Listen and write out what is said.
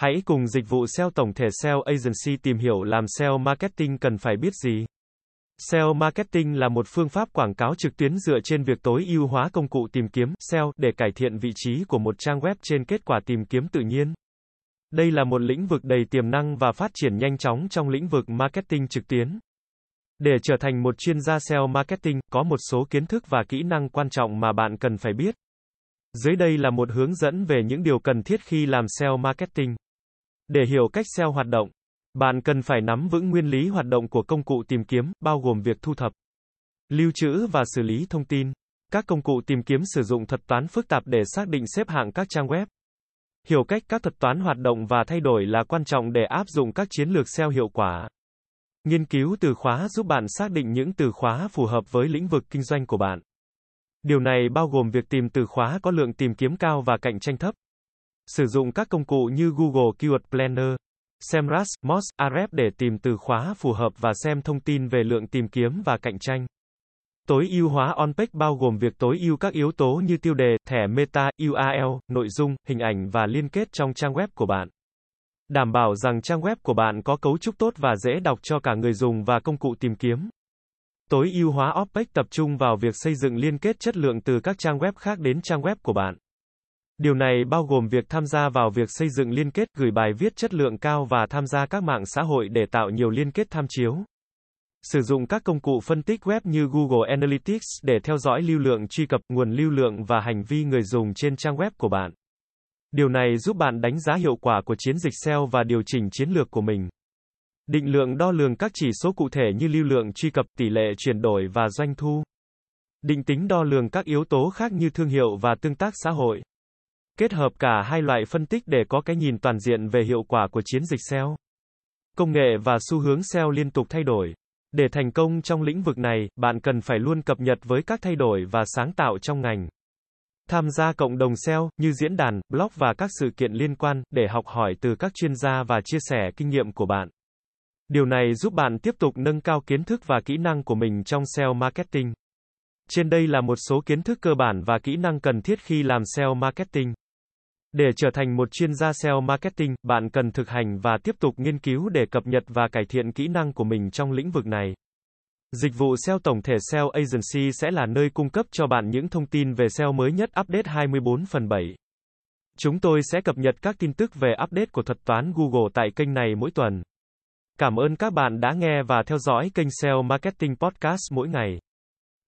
Hãy cùng dịch vụ SEO tổng thể SEO Agency tìm hiểu làm SEO marketing cần phải biết gì. SEO marketing là một phương pháp quảng cáo trực tuyến dựa trên việc tối ưu hóa công cụ tìm kiếm SEO để cải thiện vị trí của một trang web trên kết quả tìm kiếm tự nhiên. Đây là một lĩnh vực đầy tiềm năng và phát triển nhanh chóng trong lĩnh vực marketing trực tuyến. Để trở thành một chuyên gia SEO marketing, có một số kiến thức và kỹ năng quan trọng mà bạn cần phải biết. Dưới đây là một hướng dẫn về những điều cần thiết khi làm SEO marketing. Để hiểu cách SEO hoạt động, bạn cần phải nắm vững nguyên lý hoạt động của công cụ tìm kiếm, bao gồm việc thu thập, lưu trữ và xử lý thông tin. Các công cụ tìm kiếm sử dụng thuật toán phức tạp để xác định xếp hạng các trang web. Hiểu cách các thuật toán hoạt động và thay đổi là quan trọng để áp dụng các chiến lược SEO hiệu quả. Nghiên cứu từ khóa giúp bạn xác định những từ khóa phù hợp với lĩnh vực kinh doanh của bạn. Điều này bao gồm việc tìm từ khóa có lượng tìm kiếm cao và cạnh tranh thấp. Sử dụng các công cụ như Google Keyword Planner, SEMrush, Moz, Ahrefs để tìm từ khóa phù hợp và xem thông tin về lượng tìm kiếm và cạnh tranh. Tối ưu hóa on-page bao gồm việc tối ưu các yếu tố như tiêu đề, thẻ meta, URL, nội dung, hình ảnh và liên kết trong trang web của bạn. Đảm bảo rằng trang web của bạn có cấu trúc tốt và dễ đọc cho cả người dùng và công cụ tìm kiếm. Tối ưu hóa off-page tập trung vào việc xây dựng liên kết chất lượng từ các trang web khác đến trang web của bạn. Điều này bao gồm việc tham gia vào việc xây dựng liên kết, gửi bài viết chất lượng cao và tham gia các mạng xã hội để tạo nhiều liên kết tham chiếu. Sử dụng các công cụ phân tích web như Google Analytics để theo dõi lưu lượng truy cập, nguồn lưu lượng và hành vi người dùng trên trang web của bạn. Điều này giúp bạn đánh giá hiệu quả của chiến dịch SEO và điều chỉnh chiến lược của mình. Định lượng đo lường các chỉ số cụ thể như lưu lượng truy cập, tỷ lệ chuyển đổi và doanh thu. Định tính đo lường các yếu tố khác như thương hiệu và tương tác xã hội. Kết hợp cả hai loại phân tích để có cái nhìn toàn diện về hiệu quả của chiến dịch SEO. Công nghệ và xu hướng SEO liên tục thay đổi. Để thành công trong lĩnh vực này, bạn cần phải luôn cập nhật với các thay đổi và sáng tạo trong ngành. Tham gia cộng đồng SEO như diễn đàn, blog và các sự kiện liên quan để học hỏi từ các chuyên gia và chia sẻ kinh nghiệm của bạn. Điều này giúp bạn tiếp tục nâng cao kiến thức và kỹ năng của mình trong SEO marketing. Trên đây là một số kiến thức cơ bản và kỹ năng cần thiết khi làm SEO marketing. Để trở thành một chuyên gia SEO marketing, bạn cần thực hành và tiếp tục nghiên cứu để cập nhật và cải thiện kỹ năng của mình trong lĩnh vực này. Dịch vụ SEO tổng thể SEO Agency sẽ là nơi cung cấp cho bạn những thông tin về SEO mới nhất update 24 phần 7. Chúng tôi sẽ cập nhật các tin tức về update của thuật toán Google tại kênh này mỗi tuần. Cảm ơn các bạn đã nghe và theo dõi kênh SEO Marketing Podcast mỗi ngày.